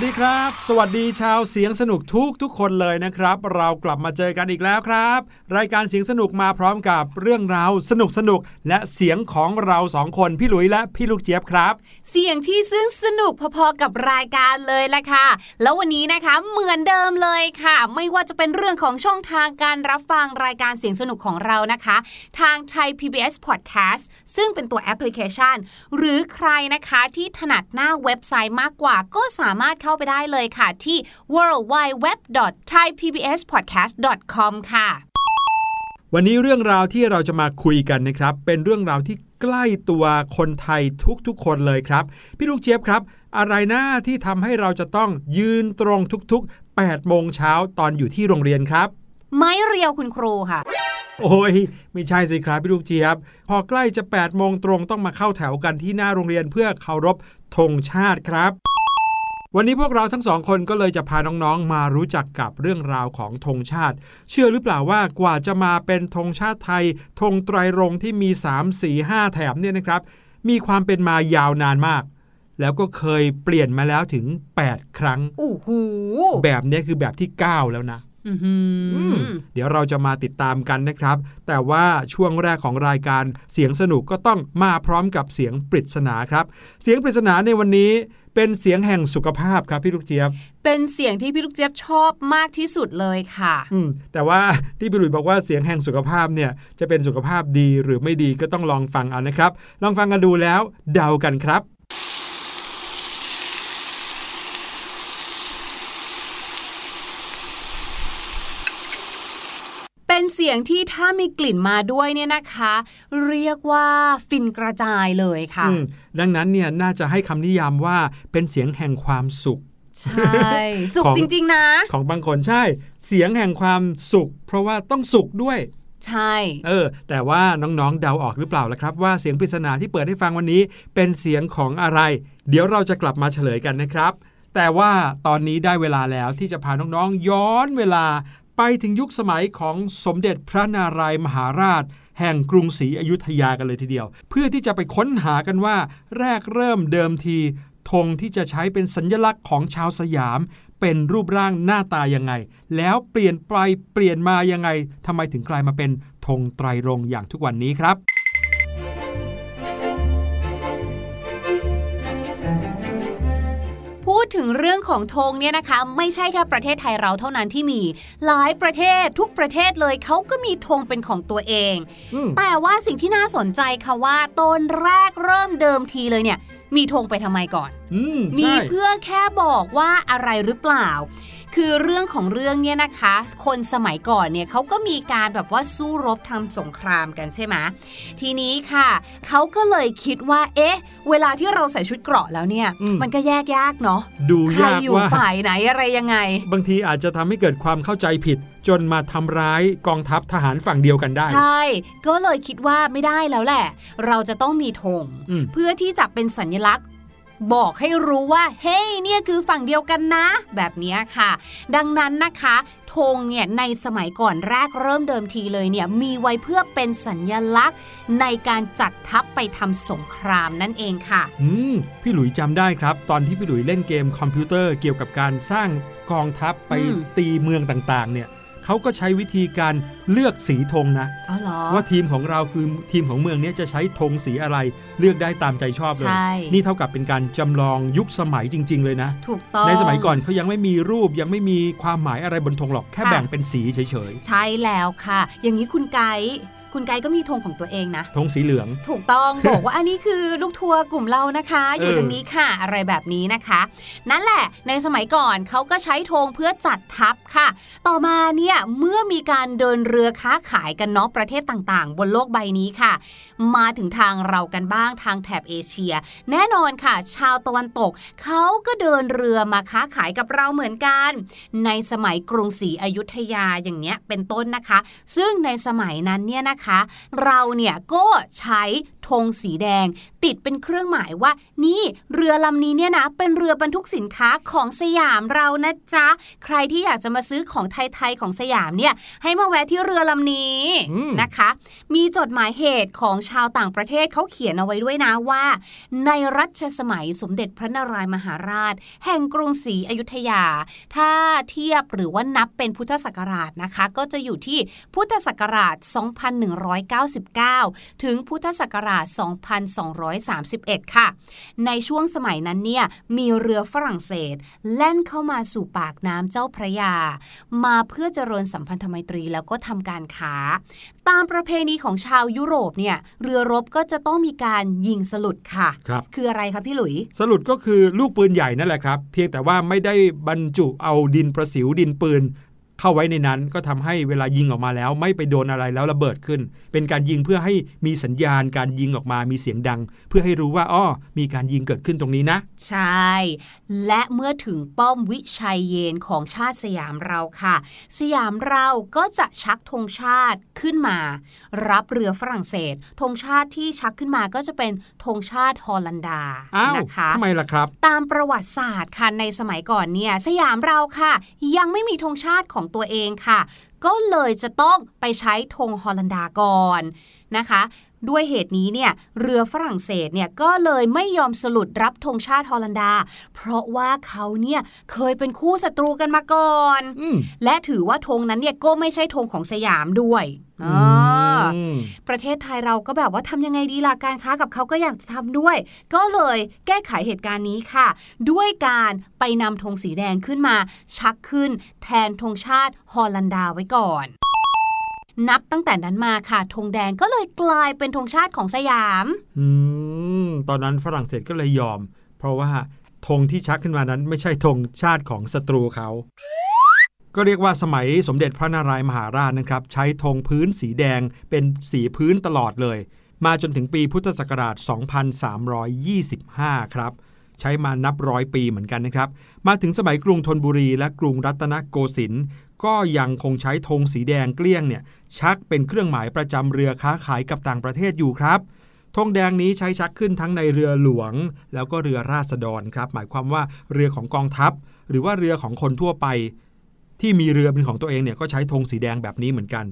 สดีครับ สวัสดีชาวเสียงสนุกทุกทุกคนเลยนะครับ เรากลับมาเจอกันอีกแล้วครับ รายการเสียงสนุกมาพร้อมกับเรื่องราวสนุกสนุกและเสียงของเราสองคนพี่หลุยและพี่ลูกเจี๊ยบครับ เสียงที่ซึ่งสนุกพอๆกับรายการเลยแหละค่ะ แล้ววันนี้นะคะเหมือนเดิมเลยค่ะ ไม่ว่าจะเป็นเรื่องของช่องทางการรับฟังรายการเสียงสนุกของเรานะคะ ทางไทย PBS Podcast ซึ่งเป็นตัวแอปพลิเคชัน หรือใครนะคะที่ถนัดหน้าเว็บไซต์มากกว่าก็สามารถเข้าไปได้เลยค่ะที่ w w w t h a i p b s p o d c a s t c o m ค่ะ วันนี้เรื่องราวที่เราจะมาคุยกันนะครับ เป็นเรื่องราวที่ใกล้ตัวคนไทยทุกๆ คนเลยครับ พี่ลูกเจี๊ยบครับ อะไรหน้าที่ทำให้เราจะต้องยืนตรงทุกๆ8โมงเช้าตอนอยู่ที่โรงเรียนครับ ไม้เรียวคุณครูค่ะ โอ้ยไม่ใช่สิครับพี่ลูกเจี๊ยบ พอใกล้จะ8โมงตรงต้องมาเข้าแถวกันที่หน้าโรงเรียนเพื่อเคารพธงชาติครับ วันนี้พวกเราทั้งสองคนก็เลยจะพาน้องๆ มารู้จักกับเรื่องราวของธงชาติ เชื่อหรือเปล่าว่ากว่าจะมาเป็นธงชาติไทยธงไตรรงค์ที่มี 3 4 5 แถบเนี่ยนะครับ มีความเป็นมายาวนานมาก แล้วก็เคยเปลี่ยนมาแล้วถึง 8 ครั้งอู้หูแบบเนี้ยคือแบบที่ 9 แล้วนะอื้อหืออืมเดี๋ยวเราจะมาติดตามกันนะครับ แต่ว่าช่วงแรกของรายการเสียงสนุกก็ต้องมาพร้อมกับเสียงปริศนาครับ เสียงปริศนาในวันนี้ เป็นเสียงแห่งสุขภาพครับพี่ลูกเจี๊ยบ เป็นเสียงที่พี่ลูกเจี๊ยบชอบมากที่สุดเลยค่ะ อืมแต่ว่าที่พี่หลุยบอกว่าเสียงแห่งสุขภาพเนี่ยจะเป็นสุขภาพดีหรือไม่ดีก็ต้องลองฟังเอานะครับ ลองฟังกันดูแล้วเดากันครับ เป็นเสียงที่ถ้ามีกลิ่นมาด้วยเนี่ยนะคะ เรียกว่าฟินกระจายเลยค่ะอืมดังนั้นเนี่ยน่าจะให้คำนิยามว่าเป็นเสียงแห่งความสุขใช่ สุขของจริง ๆ นะ ของบางคนใช่ เสียงแห่งความสุข เพราะว่าต้องสุขด้วย ใช่ เออ แต่ว่าน้องๆเดาออกหรือเปล่าล่ะครับ ว่าเสียงปริศนาที่เปิดให้ฟังวันนี้ เป็นเสียงของอะไร เดี๋ยวเราจะกลับมาเฉลยกันนะครับ แต่ว่าตอนนี้ได้เวลาแล้วที่จะพาน้องๆย้อนเวลา ไปถึงยุคสมัยของสมเด็จพระนารายมหาราช แห่งกรุงศรีอยุธยากันเลยทีเดียว เพื่อที่จะไปค้นหากันว่า แรกเริ่มเดิมทีธงที่จะใช้เป็นสัญลักษณ์ของชาวสยาม เป็นรูปร่างหน้าตายังไง แล้วเปลี่ยนไปเปลี่ยนมายังไงทำไมถึงกลายมาเป็นธงไตรรงอย่างทุกวันนี้ครับ พูดถึงเรื่องของธงเนี่ยนะคะ ไม่ใช่แค่ประเทศไทยเราเท่านั้นที่มี หลายประเทศทุกประเทศเลยเขาก็มีธงเป็นของตัวเองอืมแต่ว่าสิ่งที่น่าสนใจค่ะว่าต้นแรกเริ่มเดิมทีเลยเนี่ย มีธงไปทำไมก่อนอืมมีใช่เพื่อแค่บอกว่าอะไรหรือเปล่า คือเรื่องของเรื่องเนี่ยนะคะ คนสมัยก่อนเนี่ยเขาก็มีการแบบว่าสู้รบทำสงครามกันใช่ไหมทีนี้ค่ะเขาก็เลยคิดว่า เอ๊ะ เวลาที่เราใส่ชุดเกราะแล้วเนี่ยอืมมันก็แยกยากเนาะดูใครยากอยู่ว่าฝ่ายไหนอะไรยังไง บางทีอาจจะทำให้เกิดความเข้าใจผิดจนมาทำร้ายกองทัพทหารฝั่งเดียวกันได้ ใช่ ก็เลยคิดว่าไม่ได้แล้วแหละ เราจะต้องมีธงอืมเพื่อที่จะเป็นสัญลักษณ์ บอกให้รู้ว่า เฮ้ยเนี่ยคือฝั่งเดียวกันนะ แบบเนี้ยค่ะ ดังนั้นนะคะธงเนี่ยในสมัยก่อนแรกเริ่มเดิมทีเลยเนี่ยมีไว้เพื่อเป็นสัญลักษณ์ ในการจัดทัพไปทำสงครามนั่นเองค่ะ อืมพี่หลุยจำได้ครับ ตอนที่พี่หลุยเล่นเกมคอมพิวเตอร์เกี่ยวกับการสร้างกองทัพไปอืมตีเมืองต่างๆเนี่ย เขาก็ใช้วิธีการเลือกสีธงนะอ๋อเหรอว่าทีมของเราคือทีมของเมืองเนี้จะใช้ธงสีอะไรเลือกได้ตามใจชอบเลยใช่นี่เท่ากับเป็นการจำลองยุคสมัยจริง ๆ เลยนะถูกต้องในสมัยก่อนเขายังไม่มีรูปยังไม่มีความหมายอะไรบนธงหรอกแค่ค่ะแบ่งเป็นสีเฉยใช่แล้วค่ะ อย่างนี้คุณไกด์ คุณไกด์ก็มีธงของตัวเองนะๆธงสีเหลือง ถูกต้องบอกว่าอันนี้คือลูกทัวร์กลุ่มเรานะคะ อยู่เออทางนี้ค่ะอะไรแบบนี้นะคะ นั่นแหละในสมัยก่อนเขาก็ใช้ธงเพื่อจัดทัพค่ะ ต่อมาเนี่ยเมื่อมีการเดินเรือค้าขายกันเนาะประเทศต่างๆ บนโลกใบนี้ค่ะ มาถึงทางเรากันบ้างทางแถบเอเชีย แน่นอนค่ะ ชาวตะวันตกเขาก็เดินเรือมาค้าขายกับเราเหมือนกัน ในสมัยกรุงศรีอยุธยาอย่างเนี้ยเป็นต้นนะคะ ซึ่งในสมัยนั้นเนี่ยนะคะเราเนี่ยก็ใช้ธงสีแดงติดเป็นเครื่องหมายว่า นี่เรือลำนี้เนี่ยนะ เป็นเรือบรรทุกสินค้าของสยามเรานะจ๊ะ ใครที่อยากจะมาซื้อของไทยๆของสยามเนี่ย ให้มาแวะที่เรือลำนี้นะคะ มีจดหมายเหตุของชาวต่างประเทศเขาเขียนเอาไว้ด้วยนะว่า ในรัชสมัยสมเด็จพระนารายมหาราช แห่งกรุงศรีอยุธยา ถ้าเทียบหรือว่านับเป็นพุทธศักราชนะคะ ก็จะอยู่ที่พุทธศักราช 2199 ถึงพุทธศักราช 2,200 2231 ค่ะ ในช่วงสมัยนั้นเนี่ยมีเรือฝรั่งเศส แล่นเข้ามาสู่ปากน้ำเจ้าพระยา มาเพื่อเจริญสัมพันธไมตรีแล้วก็ทำการค้า ตามประเพณีของชาวยุโรปเนี่ยเรือรบก็จะต้องมีการยิงสลุดค่ะครับคืออะไรคะพี่หลุยสรุปก็คือลูกปืนใหญ่นั่นแหละครับ เพียงแต่ว่าไม่ได้บรรจุเอาดินประสิวดินปืน เข้าไว้ในนั้นก็ทำให้เวลายิงออกมาแล้ว ไม่ไปโดนอะไรแล้วระเบิดขึ้น เป็นการยิงเพื่อให้มีสัญญาณการยิงออกมามีเสียงดัง เพื่อให้รู้ว่าอ้อมีการยิงเกิดขึ้นตรงนี้นะ ใช่ และเมื่อถึงป้อมวิชัยเยนของชาติสยามเราค่ะ สยามเราก็จะชักธงชาติขึ้นมา รับเรือฝรั่งเศสธงชาติที่ชักขึ้นมาก็จะเป็นธงชาติฮอลันดาอ้าวนะคะทำไมล่ะครับ ตามประวัติศาสตร์ค่ะในสมัยก่อนเนี่ยสยามเราค่ะ ยังไม่มีธงชาติของตัวเองค่ะ ก็เลยจะต้องไปใช้ธงฮอลันดาก่อนนะคะด้วยเหตุนี้เนี่ยเรือฝรั่งเศสเนี่ยก็เลยไม่ยอมสลุดรับธงชาติฮอลันดา เพราะว่าเขาเนี่ยเคยเป็นคู่ศัตรูกันมาก่อนอืมและถือว่าธงนั้นเนี่ยก็ไม่ใช่ธงของสยามด้วยอ่าอืม ประเทศไทยเราก็แบบว่าทำยังไงดีล่ะการค้ากับเขาก็อยากจะทำด้วย ก็เลยแก้ไขเหตุการณ์นี้ค่ะ ด้วยการไปนำธงสีแดงขึ้นมา ชักขึ้น แทนธงชาติฮอลันดาไว้ก่อนนับตั้งแต่นั้นมาค่ะธงแดงก็เลยกลายเป็นธงชาติของสยามอืมตอนนั้นฝรั่งเศสก็เลยยอม เพราะว่าธงที่ชักขึ้นมานั้นไม่ใช่ธงชาติของศัตรูเขา ก็เรียกว่าสมัยสมเด็จพระนารายมหาราชนะครับ ใช้ธงพื้นสีแดงเป็นสีพื้นตลอดเลย มาจนถึงปีพุทธศักราช 2325 ครับ ใช้มานับร้อยปีเหมือนกันนะครับ มาถึงสมัยกรุงธนบุรีและกรุงรัตนโกสินทร์ก็ยังคงใช้ธงสีแดงเกลี้ยงเนี่ยชักเป็นเครื่องหมายประจำเรือค้าขายกับต่างประเทศอยู่ครับธงแดงนี้ใช้ชักขึ้นทั้งในเรือหลวง แล้วก็เรือราษฎรครับ หมายความว่าเรือของกองทัพ หรือว่าเรือของคนทั่วไป ที่มีเรือเป็นของตัวเองเนี่ยก็ใช้ธงสีแดงแบบนี้เหมือนกัน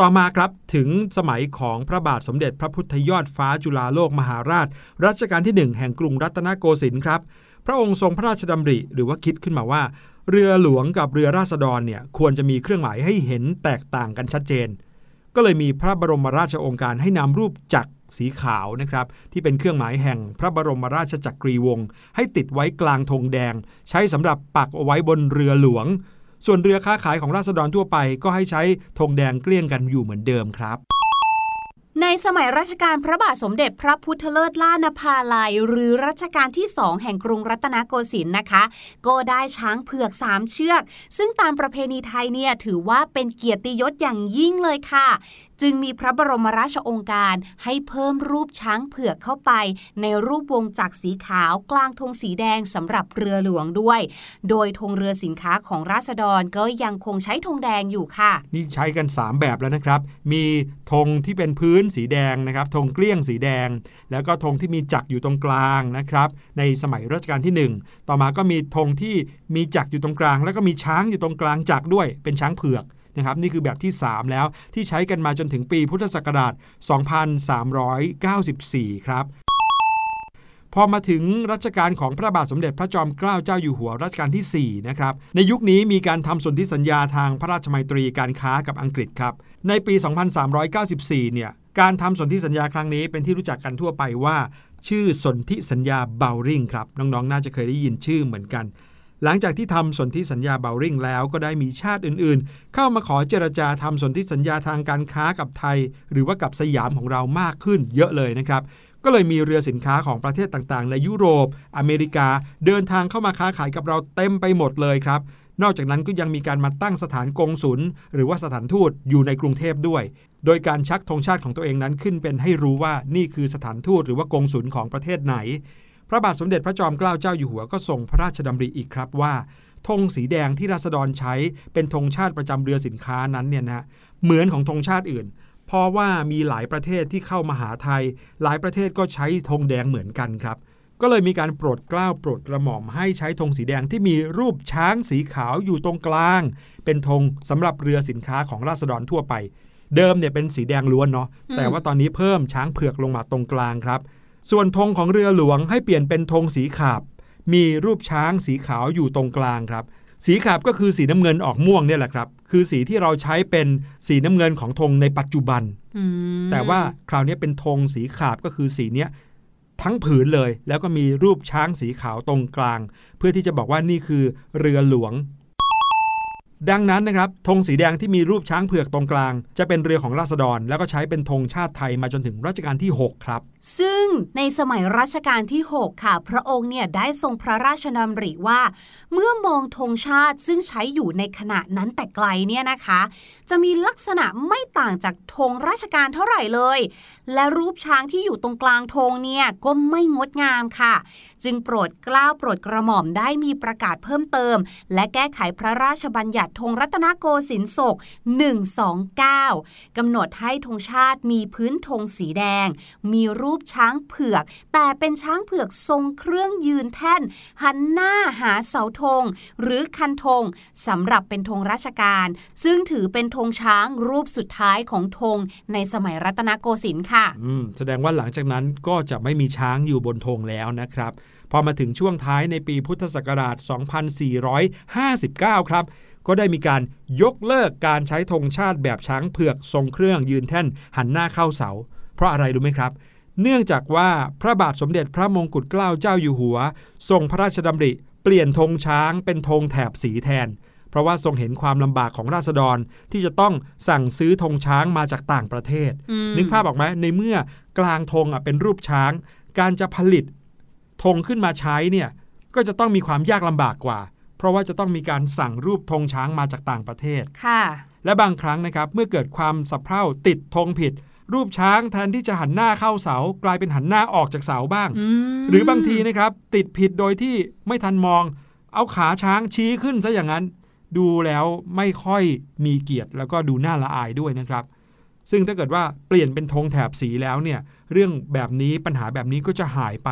ต่อมาครับถึงสมัยของพระบาทสมเด็จพระพุทธยอดฟ้าจุฬาโลกมหาราช รัชกาลที่ 1 แห่งกรุงรัตนโกสินทร์ครับ พระองค์ทรงพระราชดำริหรือว่าคิดขึ้นมาว่า เรือหลวงกับเรือราษฎรเนี่ยควรจะมีเครื่องหมายให้เห็นแตกต่างกันชัดเจน ก็เลยมีพระบรมราชองการให้นำรูปจักรสีขาวนะครับที่เป็นเครื่องหมายแห่งพระบรมราชจักรีวงศ์ให้ติดไว้กลางธงแดง ใช้สำหรับปักเอาไว้บนเรือหลวง ส่วนเรือค้าขายของราษฎรทั่วไปก็ให้ใช้ธงแดงเกลี้ยงกันอยู่เหมือนเดิมครับในสมัยรัชกาลพระบาทสมเด็จพระพุทธเลิศล่านภาลายหรือรัชกาลที่สองแห่งกรุงรัตนโกสินทร์นะคะ ก็ได้ช้างเผือกสามเชือก ซึ่งตามประเพณีไทยเนี่ยถือว่าเป็นเกียรติยศอย่างยิ่งเลยค่ะ จึงมีพระบรมราชองค์การให้เพิ่มรูปช้างเผือกเข้าไป ในรูปวงจักรสีขาวกลางธงสีแดงสำหรับเรือหลวงด้วย โดยธงเรือสินค้าของราษฎรก็ยังคงใช้ธงแดงอยู่ค่ะ นี่ใช้กัน 3 แบบแล้วนะครับ มีธงที่เป็นพื้นสีแดงนะครับธงเกลี้ยงสีแดง แล้วก็ธงที่มีจักรอยู่ตรงกลางนะครับ ในสมัยรัชกาลที่ 1 ต่อมาก็มีธงที่มีจักรอยู่ตรงกลาง แล้วก็มีช้างอยู่ตรงกลางจักรด้วยเป็นช้างเผือก นะครับนี่คือแบบที่ 3 แล้วที่ใช้กันมาจนถึงปีพุทธศักราช 2394 ครับพอมาถึงรัชกาลของพระบาทสมเด็จพระจอมเกล้าเจ้าอยู่หัวรัชกาลที่4นะครับในยุคนี้มีการทำสนธิสัญญาทางพระราชมัยตรีการค้ากับอังกฤษครับ ในปี 2394 เนี่ยการทำสนธิสัญญาครั้งนี้เป็นที่รู้จักกันทั่วไปว่า ชื่อสนธิสัญญาเบลริงครับน้องๆน่าจะเคยได้ยินชื่อเหมือนกัน หลังจากที่ทำสนธิสัญญาเบลริงแล้วก็ได้มีชาติอื่นๆ เข้ามาขอเจรจาทำสนธิสัญญาทางการค้ากับไทย หรือว่ากับสยามของเรามากขึ้นเยอะเลยนะครับก็เลยมีเรือสินค้าของประเทศต่างๆ ในยุโรป อเมริกา เดินทางเข้ามาค้าขายกับเราเต็มไปหมดเลยครับ นอกจากนั้นก็ยังมีการมาตั้งสถานกงศุลหรือว่าสถานทูตอยู่ในกรุงเทพด้วย โดยการชักธงชาติของตัวเองนั้นขึ้นเป็นให้รู้ว่านี่คือสถานทูตหรือว่ากงศุลของประเทศไหน ระบาทสมเด็จพระจอมเกล้าเจ้าอยู่หัวก็ทรงพระราชดำริอีกครับว่าธงสีแดงที่ราษฎรใช้เป็นธงชาติประจำเรือสินค้านั้นเนี่ยนะเหมือนของธงชาติอื่นพเพราะว่ามีหลายประเทศที่เข้ามาหาไทย หลายประเทศก็ใช้ธงแดงเหมือนกันครับ ก็เลยมีการโปรดเกล้าโปรดกระหม่อมให้ใช้ธงสีแดงที่มีรูปช้างสีขาวอยู่ตรงกลาง เป็นธงสำหรับเรือสินค้าของราษฎรทั่วไป เดิมเนี่ยเป็นสีแดงล้วนเนาะแต่ว่าตอนนี้เพิ่มช้างเผือกลงมาตรงกลางครับ ส่วนธงของเรือหลวงให้เปลี่ยนเป็นธงสีขาบ มีรูปช้างสีขาวอยู่ตรงกลางครับ สีขาบก็คือสีน้ำเงินออกม่วงเนี่ยแหละครับ คือสีที่เราใช้เป็นสีน้ำเงินของธงในปัจจุบันอืมแต่ว่าคราวนี้เป็นธงสีขาบก็คือสีเนี้ยทั้งผืนเลย แล้วก็มีรูปช้างสีขาวตรงกลาง เพื่อที่จะบอกว่านี่คือเรือหลวง ดังนั้นนะครับธงสีแดงที่มีรูปช้างเผือกตรงกลาง จะเป็นเรือของราษฎร แล้วก็ใช้เป็นธงชาติไทยมาจนถึงรัชกาลที่ 6 ครับ ซึ่งในสมัยรัชกาลที่ 6 ค่ะ พระองค์เนี่ยได้ทรงพระราชดำริว่า เมื่อมองธงชาติซึ่งใช้อยู่ในขณะนั้นแต่ไกลเนี่ยนะคะ จะมีลักษณะไม่ต่างจากธงราชการเท่าไหร่เลย และรูปช้างที่อยู่ตรงกลางธงเนี่ยก็ไม่งดงามค่ะ จึงโปรดกล้าวโปรดกระหม่อมได้มีประกาศเพิ่มเติม และแก้ไขพระราชบัญญัติธงรัตนโกสินทร์ศก 129กำหนดให้ธงชาติมีพื้นธงสีแดง มีรููปช้างเผือก แต่เป็นช้างเผือกทรงเครื่องยืนแท่น หันหน้าหาเสาธงหรือคันธงสำหรับเป็นธงราชการ ซึ่งถือเป็นธงช้างรูปสุดท้ายของธงในสมัยรัตนโกสินทร์ค่ะอืมแสดงว่าหลังจากนั้นก็จะไม่มีช้างอยู่บนธงแล้วนะครับพอมาถึงช่วงท้ายในปีพุทธศักราช 2459 ครับก็ได้มีการยกเลิกการใช้ธงชาติแบบช้างเผือกทรงเครื่องยืนแท่นหันหน้าเข้าเสา เพราะอะไรรู้ไหมครับ เนื่องจากว่าพระบาทสมเด็จพระมงกุฎเกล้าเจ้าอยู่หัว ทรงพระราชดำริ เปลี่ยนธงช้างเป็นธงแถบสีแทน เพราะว่าทรงเห็นความลำบากของราษฎรที่จะต้องสั่งซื้อธงช้างมาจากต่างประเทศอืมนึกภาพออกไหมในเมื่อกลางธงอะเป็นรูปช้าง การจะผลิตธงขึ้นมาใช้เนี่ยก็จะต้องมีความยากลำบากกว่า เพราะว่าจะต้องมีการสั่งรูปธงช้างมาจากต่างประเทศค่ะ และบางครั้งนะครับเมื่อเกิดความสับเพร่าติดธงผิด รูปช้างแทนที่จะหันหน้าเข้าเสา กลายเป็นหันหน้าออกจากเสาบ้างอืมหรือบางทีนะครับ ติดผิดโดยที่ไม่ทันมอง เอาขาช้างชี้ขึ้นซะอย่างนั้น ดูแล้วไม่ค่อยมีเกียรติแล้วก็ดูน่าละอายด้วยนะครับ ซึ่งถ้าเกิดว่าเปลี่ยนเป็นธงแถบสีแล้วเนี่ย เรื่องแบบนี้ปัญหาแบบนี้ก็จะหายไป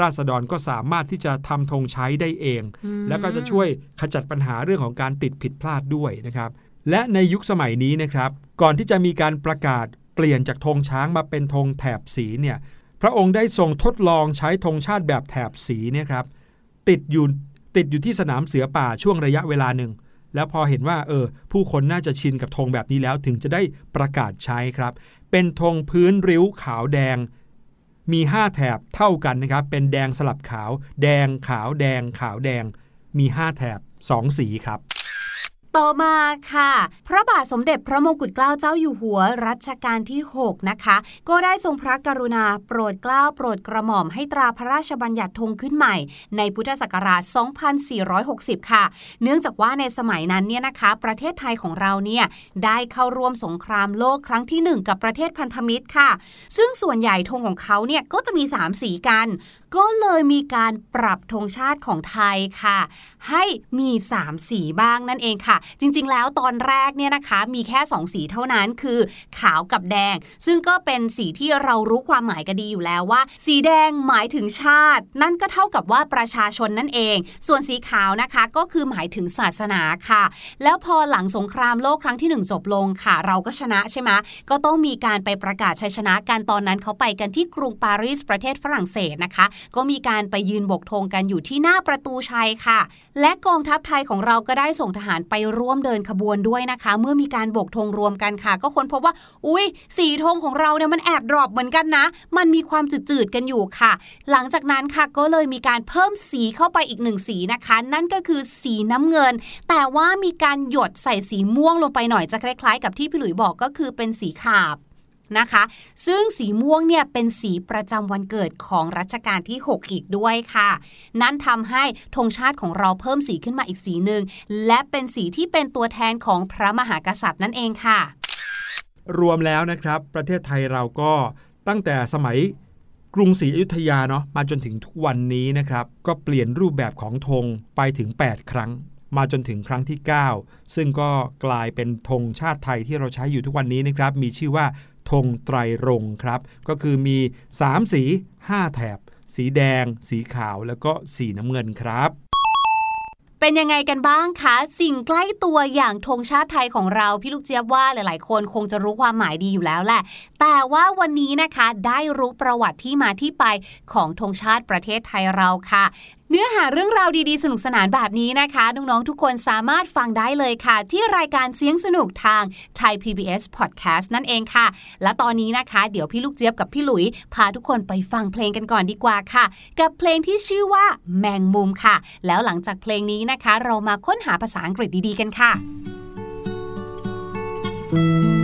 ราษฎรก็สามารถที่จะทำธงใช้ได้เองอืมแล้วก็จะช่วยขจัดปัญหาเรื่องของการติดผิดพลาดด้วยนะครับและในยุคสมัยนี้นะครับ ก่อนที่จะมีการประกาศ เปลี่ยนจากธงช้างมาเป็นธงแถบสีเนี่ยพระองค์ได้ทรงทดลองใช้ธงชาติแบบแถบสีเนี่ยครับติดอยู่ติดอยู่ที่สนามเสือป่าช่วงระยะเวลาหนึ่ง แล้วพอเห็นว่าเออผู้คนน่าจะชินกับธงแบบนี้แล้วถึงจะได้ประกาศใช้ครับ เป็นธงพื้นริ้วขาวแดง มี 5 แถบเท่ากันนะครับ เป็นแดงสลับขาว แดงขาวแดงขาวแดง มี 5 แถบ 2 สีครับ ต่อมาค่ะ พระบาทสมเด็จพระมงกุฎเกล้าเจ้าอยู่หัวรัชกาลที่ 6 นะคะ ก็ได้ทรงพระกรุณาโปรดเกล้าโปรดกระหม่อมให้ตราพระราชบัญญัติธงขึ้นใหม่ ในพุทธศักราช 2460 ค่ะ เนื่องจากว่าในสมัยนั้นเนี่ยนะคะ ประเทศไทยของเราเนี่ยได้เข้าร่วมสงครามโลกครั้งที่ 1 กับประเทศพันธมิตรค่ะ ซึ่งส่วนใหญ่ธงของเขาเนี่ยก็จะมี 3 สีกัน ก็เลยมีการปรับธงชาติของไทยค่ะ ให้มี 3 สีบ้างนั่นเองค่ะ จริงๆ แล้วตอนแรกเนี่ยนะคะมีแค่ 2 สีเท่านั้นคือขาวกับแดง ซึ่งก็เป็นสีที่เรารู้ความหมายกันดีอยู่แล้วว่า สีแดงหมายถึงชาติ นั่นก็เท่ากับว่าประชาชนนั่นเอง ส่วนสีขาวนะคะก็คือหมายถึงศาสนาค่ะ แล้วพอหลังสงครามโลกครั้งที่ 1 จบลงค่ะ เราก็ชนะใช่ไหมก็ต้องมีการไปประกาศชัยชนะกันตอนนั้นเขาไปกันที่กรุงปารีสประเทศฝรั่งเศสนะคะก็มีการไปยืนบกธงกันอยู่ที่หน้าประตูชัยค่ะ และกองทัพไทยของเราก็ได้ส่งทหารไปร่วมเดินขบวนด้วยนะคะ เมื่อมีการบกธงรวมกันค่ะ ก็ค้นพบว่า อุ้ยสีธงของเราเนี่ยมันแอบดรอปเหมือนกันนะ มันมีความจืดๆกันอยู่ค่ะ หลังจากนั้นค่ะก็เลยมีการเพิ่มสีเข้าไปอีกหนึ่งสีนะคะ นั่นก็คือสีน้ำเงิน แต่ว่ามีการหยดใส่สีม่วงลงไปหน่อยจะคล้ายๆ กับที่พี่หลุยบอกก็คือเป็นสีขาบ นะคะ ซึ่งสีม่วงเนี่ยเป็นสีประจำวันเกิดของรัชกาลที่ 6 อีกด้วยค่ะ นั่นทำให้ธงชาติของเราเพิ่มสีขึ้นมาอีกสีหนึ่ง และเป็นสีที่เป็นตัวแทนของพระมหากษัตริย์นั่นเองค่ะ รวมแล้วนะครับ ประเทศไทยเราก็ตั้งแต่สมัยกรุงศรีอยุธยาเนาะมาจนถึงทุกวันนี้นะครับ ก็เปลี่ยนรูปแบบของธงไปถึง 8 ครั้ง มาจนถึงครั้งที่ 9 ซึ่งก็กลายเป็นธงชาติไทยที่เราใช้อยู่ทุกวันนี้นะครับ มีชื่อว่า ธงไตรรงครับ ก็คือมี 3 สี 5 แถบ สีแดง สีขาวแล้วก็สีน้ำเงินครับเป็นยังไงกันบ้างคะ สิ่งใกล้ตัวอย่างธงชาติไทยของเราพี่ลูกเจี๊ยบว่าหลาย ๆ คนคงจะรู้ความหมายดีอยู่แล้วแหละ แต่ว่าวันนี้นะคะได้รู้ประวัติที่มาที่ไปของธงชาติประเทศไทยเราค่ะเนื้อหาเรื่องราวดีๆ สนุกสนานแบบนี้นะคะ น้อง ๆ ทุกคนสามารถฟังได้เลยค่ะ ที่รายการเสียงสนุกทาง Thai PBS Podcast นั่นเองค่ะ และตอนนี้นะคะ เดี๋ยวพี่ลูกเจี๊ยบกับพี่หลุย พาทุกคนไปฟังเพลงกันก่อนดีกว่าค่ะ กับเพลงที่ชื่อว่าแมงมุมค่ะ แล้วหลังจากเพลงนี้นะคะ เรามาค้นหาภาษาอังกฤษดีๆ กันค่ะนั่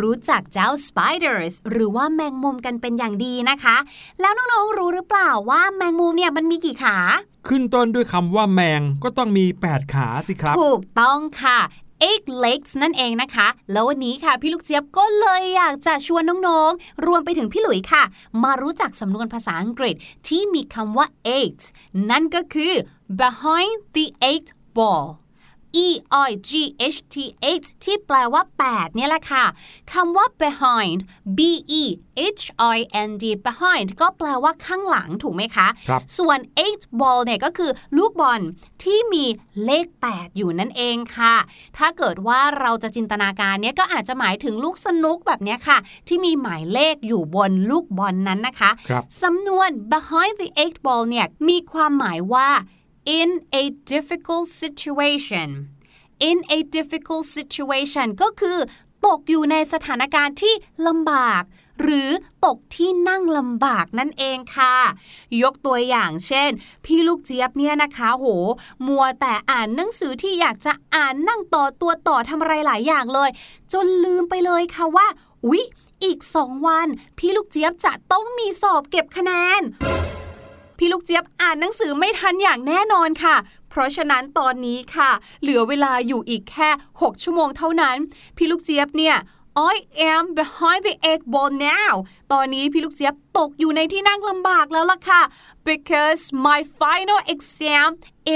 รู้จักเจ้า spiders หรือว่าแมงมุมกันเป็นอย่างดีนะคะ แล้วน้องๆรู้หรือเปล่าว่าแมงมุมเนี่ยมันมีกี่ขาขึ้นต้นด้วยคำว่าแมงก็ต้องมี 8 ขาสิครับ ถูกต้องค่ะ eight legs นั่นเองนะคะ แล้ววันนี้ค่ะพี่ลูกเจี๊ยบก็เลยอยากจะชวนน้องๆ รวมไปถึงพี่หลุยค่ะ มารู้จักสำนวนภาษาอังกฤษที่มีคำว่า eight นั่นก็คือ behind the eight ball E I G H T 8ที่แปลว่า 8 เนี่ยแหละค่ะคำว่า behind B E H I N D behind ก็แปลว่าข้างหลังถูกไหมคะครับส่วน8 ball เนี่ยก็คือลูกบอลที่มีเลข 8 อยู่นั่นเองค่ะ ถ้าเกิดว่าเราจะจินตนาการเนี่ยก็อาจจะหมายถึงลูกสนุกแบบเนี้ยค่ะ ที่มีหมายเลขอยู่บนลูกบอลนนั้นนะคะครับสำนวน behind the eight ball เนี่ยมีความหมายว่า in a difficult situation in a difficult situation ก็คือ ตกอยู่ในสถานการณ์ที่ลำบาก หรือตกที่นั่งลำบากนั่นเองค่ะ ยกตัวอย่างเช่น พี่ลูกเจี๊ยบเนี่ยนะคะโห มัวแต่อ่านหนังสือที่อยากจะอ่านนั่งต่อตัวต่อทำอะไรหลายอย่างเลย จนลืมไปเลยค่ะว่าอุ๊ยอีกสองวัน พี่ลูกเจี๊ยบจะต้องมีสอบเก็บคะแนน พี่ลูกเจี๊ยบอ่านหนังสือไม่ทันอย่างแน่นอนค่ะ เพราะฉะนั้นตอนนี้ค่ะ เหลือเวลาอยู่อีกแค่ 6 ชั่วโมงเท่านั้น พี่ลูกเจี๊ยบเนี่ย I am behind the eight ball now ตอนนี้พี่ลูกเจี๊ยบตกอยู่ในที่นั่งลำบากแล้วล่ะค่ะ because my final exam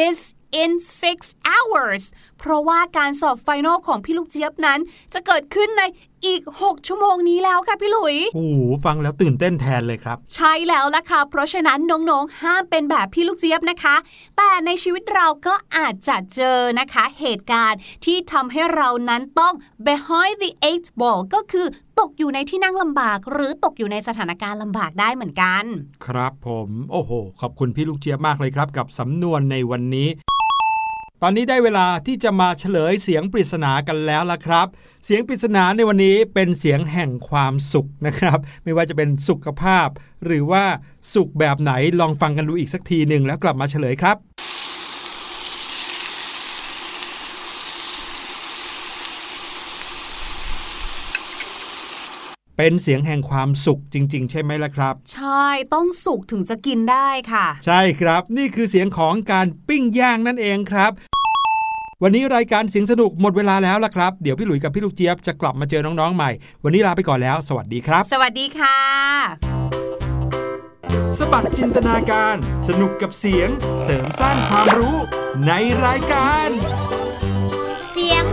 is in six hours เพราะว่าการสอบ final ของพี่ลูกเจี๊ยบนั้น จะเกิดขึ้นใน อีก 6 ชั่วโมงนี้แล้วค่ะพี่หลุย โอ้โหฟังแล้วตื่นเต้นแทนเลยครับ ใช่แล้วล่ะค่ะ เพราะฉะนั้นน้องๆ ห้ามเป็นแบบพี่ลูกเจี๊ยบนะคะ แต่ในชีวิตเราก็อาจจะเจอนะคะ เหตุการณ์ที่ทำให้เรานั้นต้อง behind the eight ball ก็คือตกอยู่ในที่นั่งลำบาก หรือตกอยู่ในสถานการณ์ลำบากได้เหมือนกัน ครับผม โอ้โห ขอบคุณพี่ลูกเจี๊ยบมากเลยครับ กับสำนวนในวันนี้ ตอนนี้ได้เวลาที่จะมาเฉลยเสียงปริศนากันแล้วละครับ เสียงปริศนาในวันนี้เป็นเสียงแห่งความสุขนะครับ ไม่ว่าจะเป็นสุขภาพ หรือว่าสุขแบบไหนลองฟังกันดูอีกสักทีหนึ่งแล้วกลับมาเฉลยครับ เป็นเสียงแห่งความสุขจริง ๆ ใช่ไหมล่ะครับ ใช่ต้องสุกถึงจะกินได้ค่ะ ใช่ครับ นี่คือเสียงของการปิ้งย่างนั่นเองครับ วันนี้รายการเสียงสนุกหมดเวลาแล้วล่ะครับ เดี๋ยวพี่หลุยส์กับพี่ลูกเจี๊ยบจะกลับมาเจอน้องๆใหม่ วันนี้ลาไปก่อนแล้ว สวัสดีครับ สวัสดีค่ะ สบัดจินตนาการ สนุกกับเสียงเสริมสร้างความรู้ในรายการ เสียง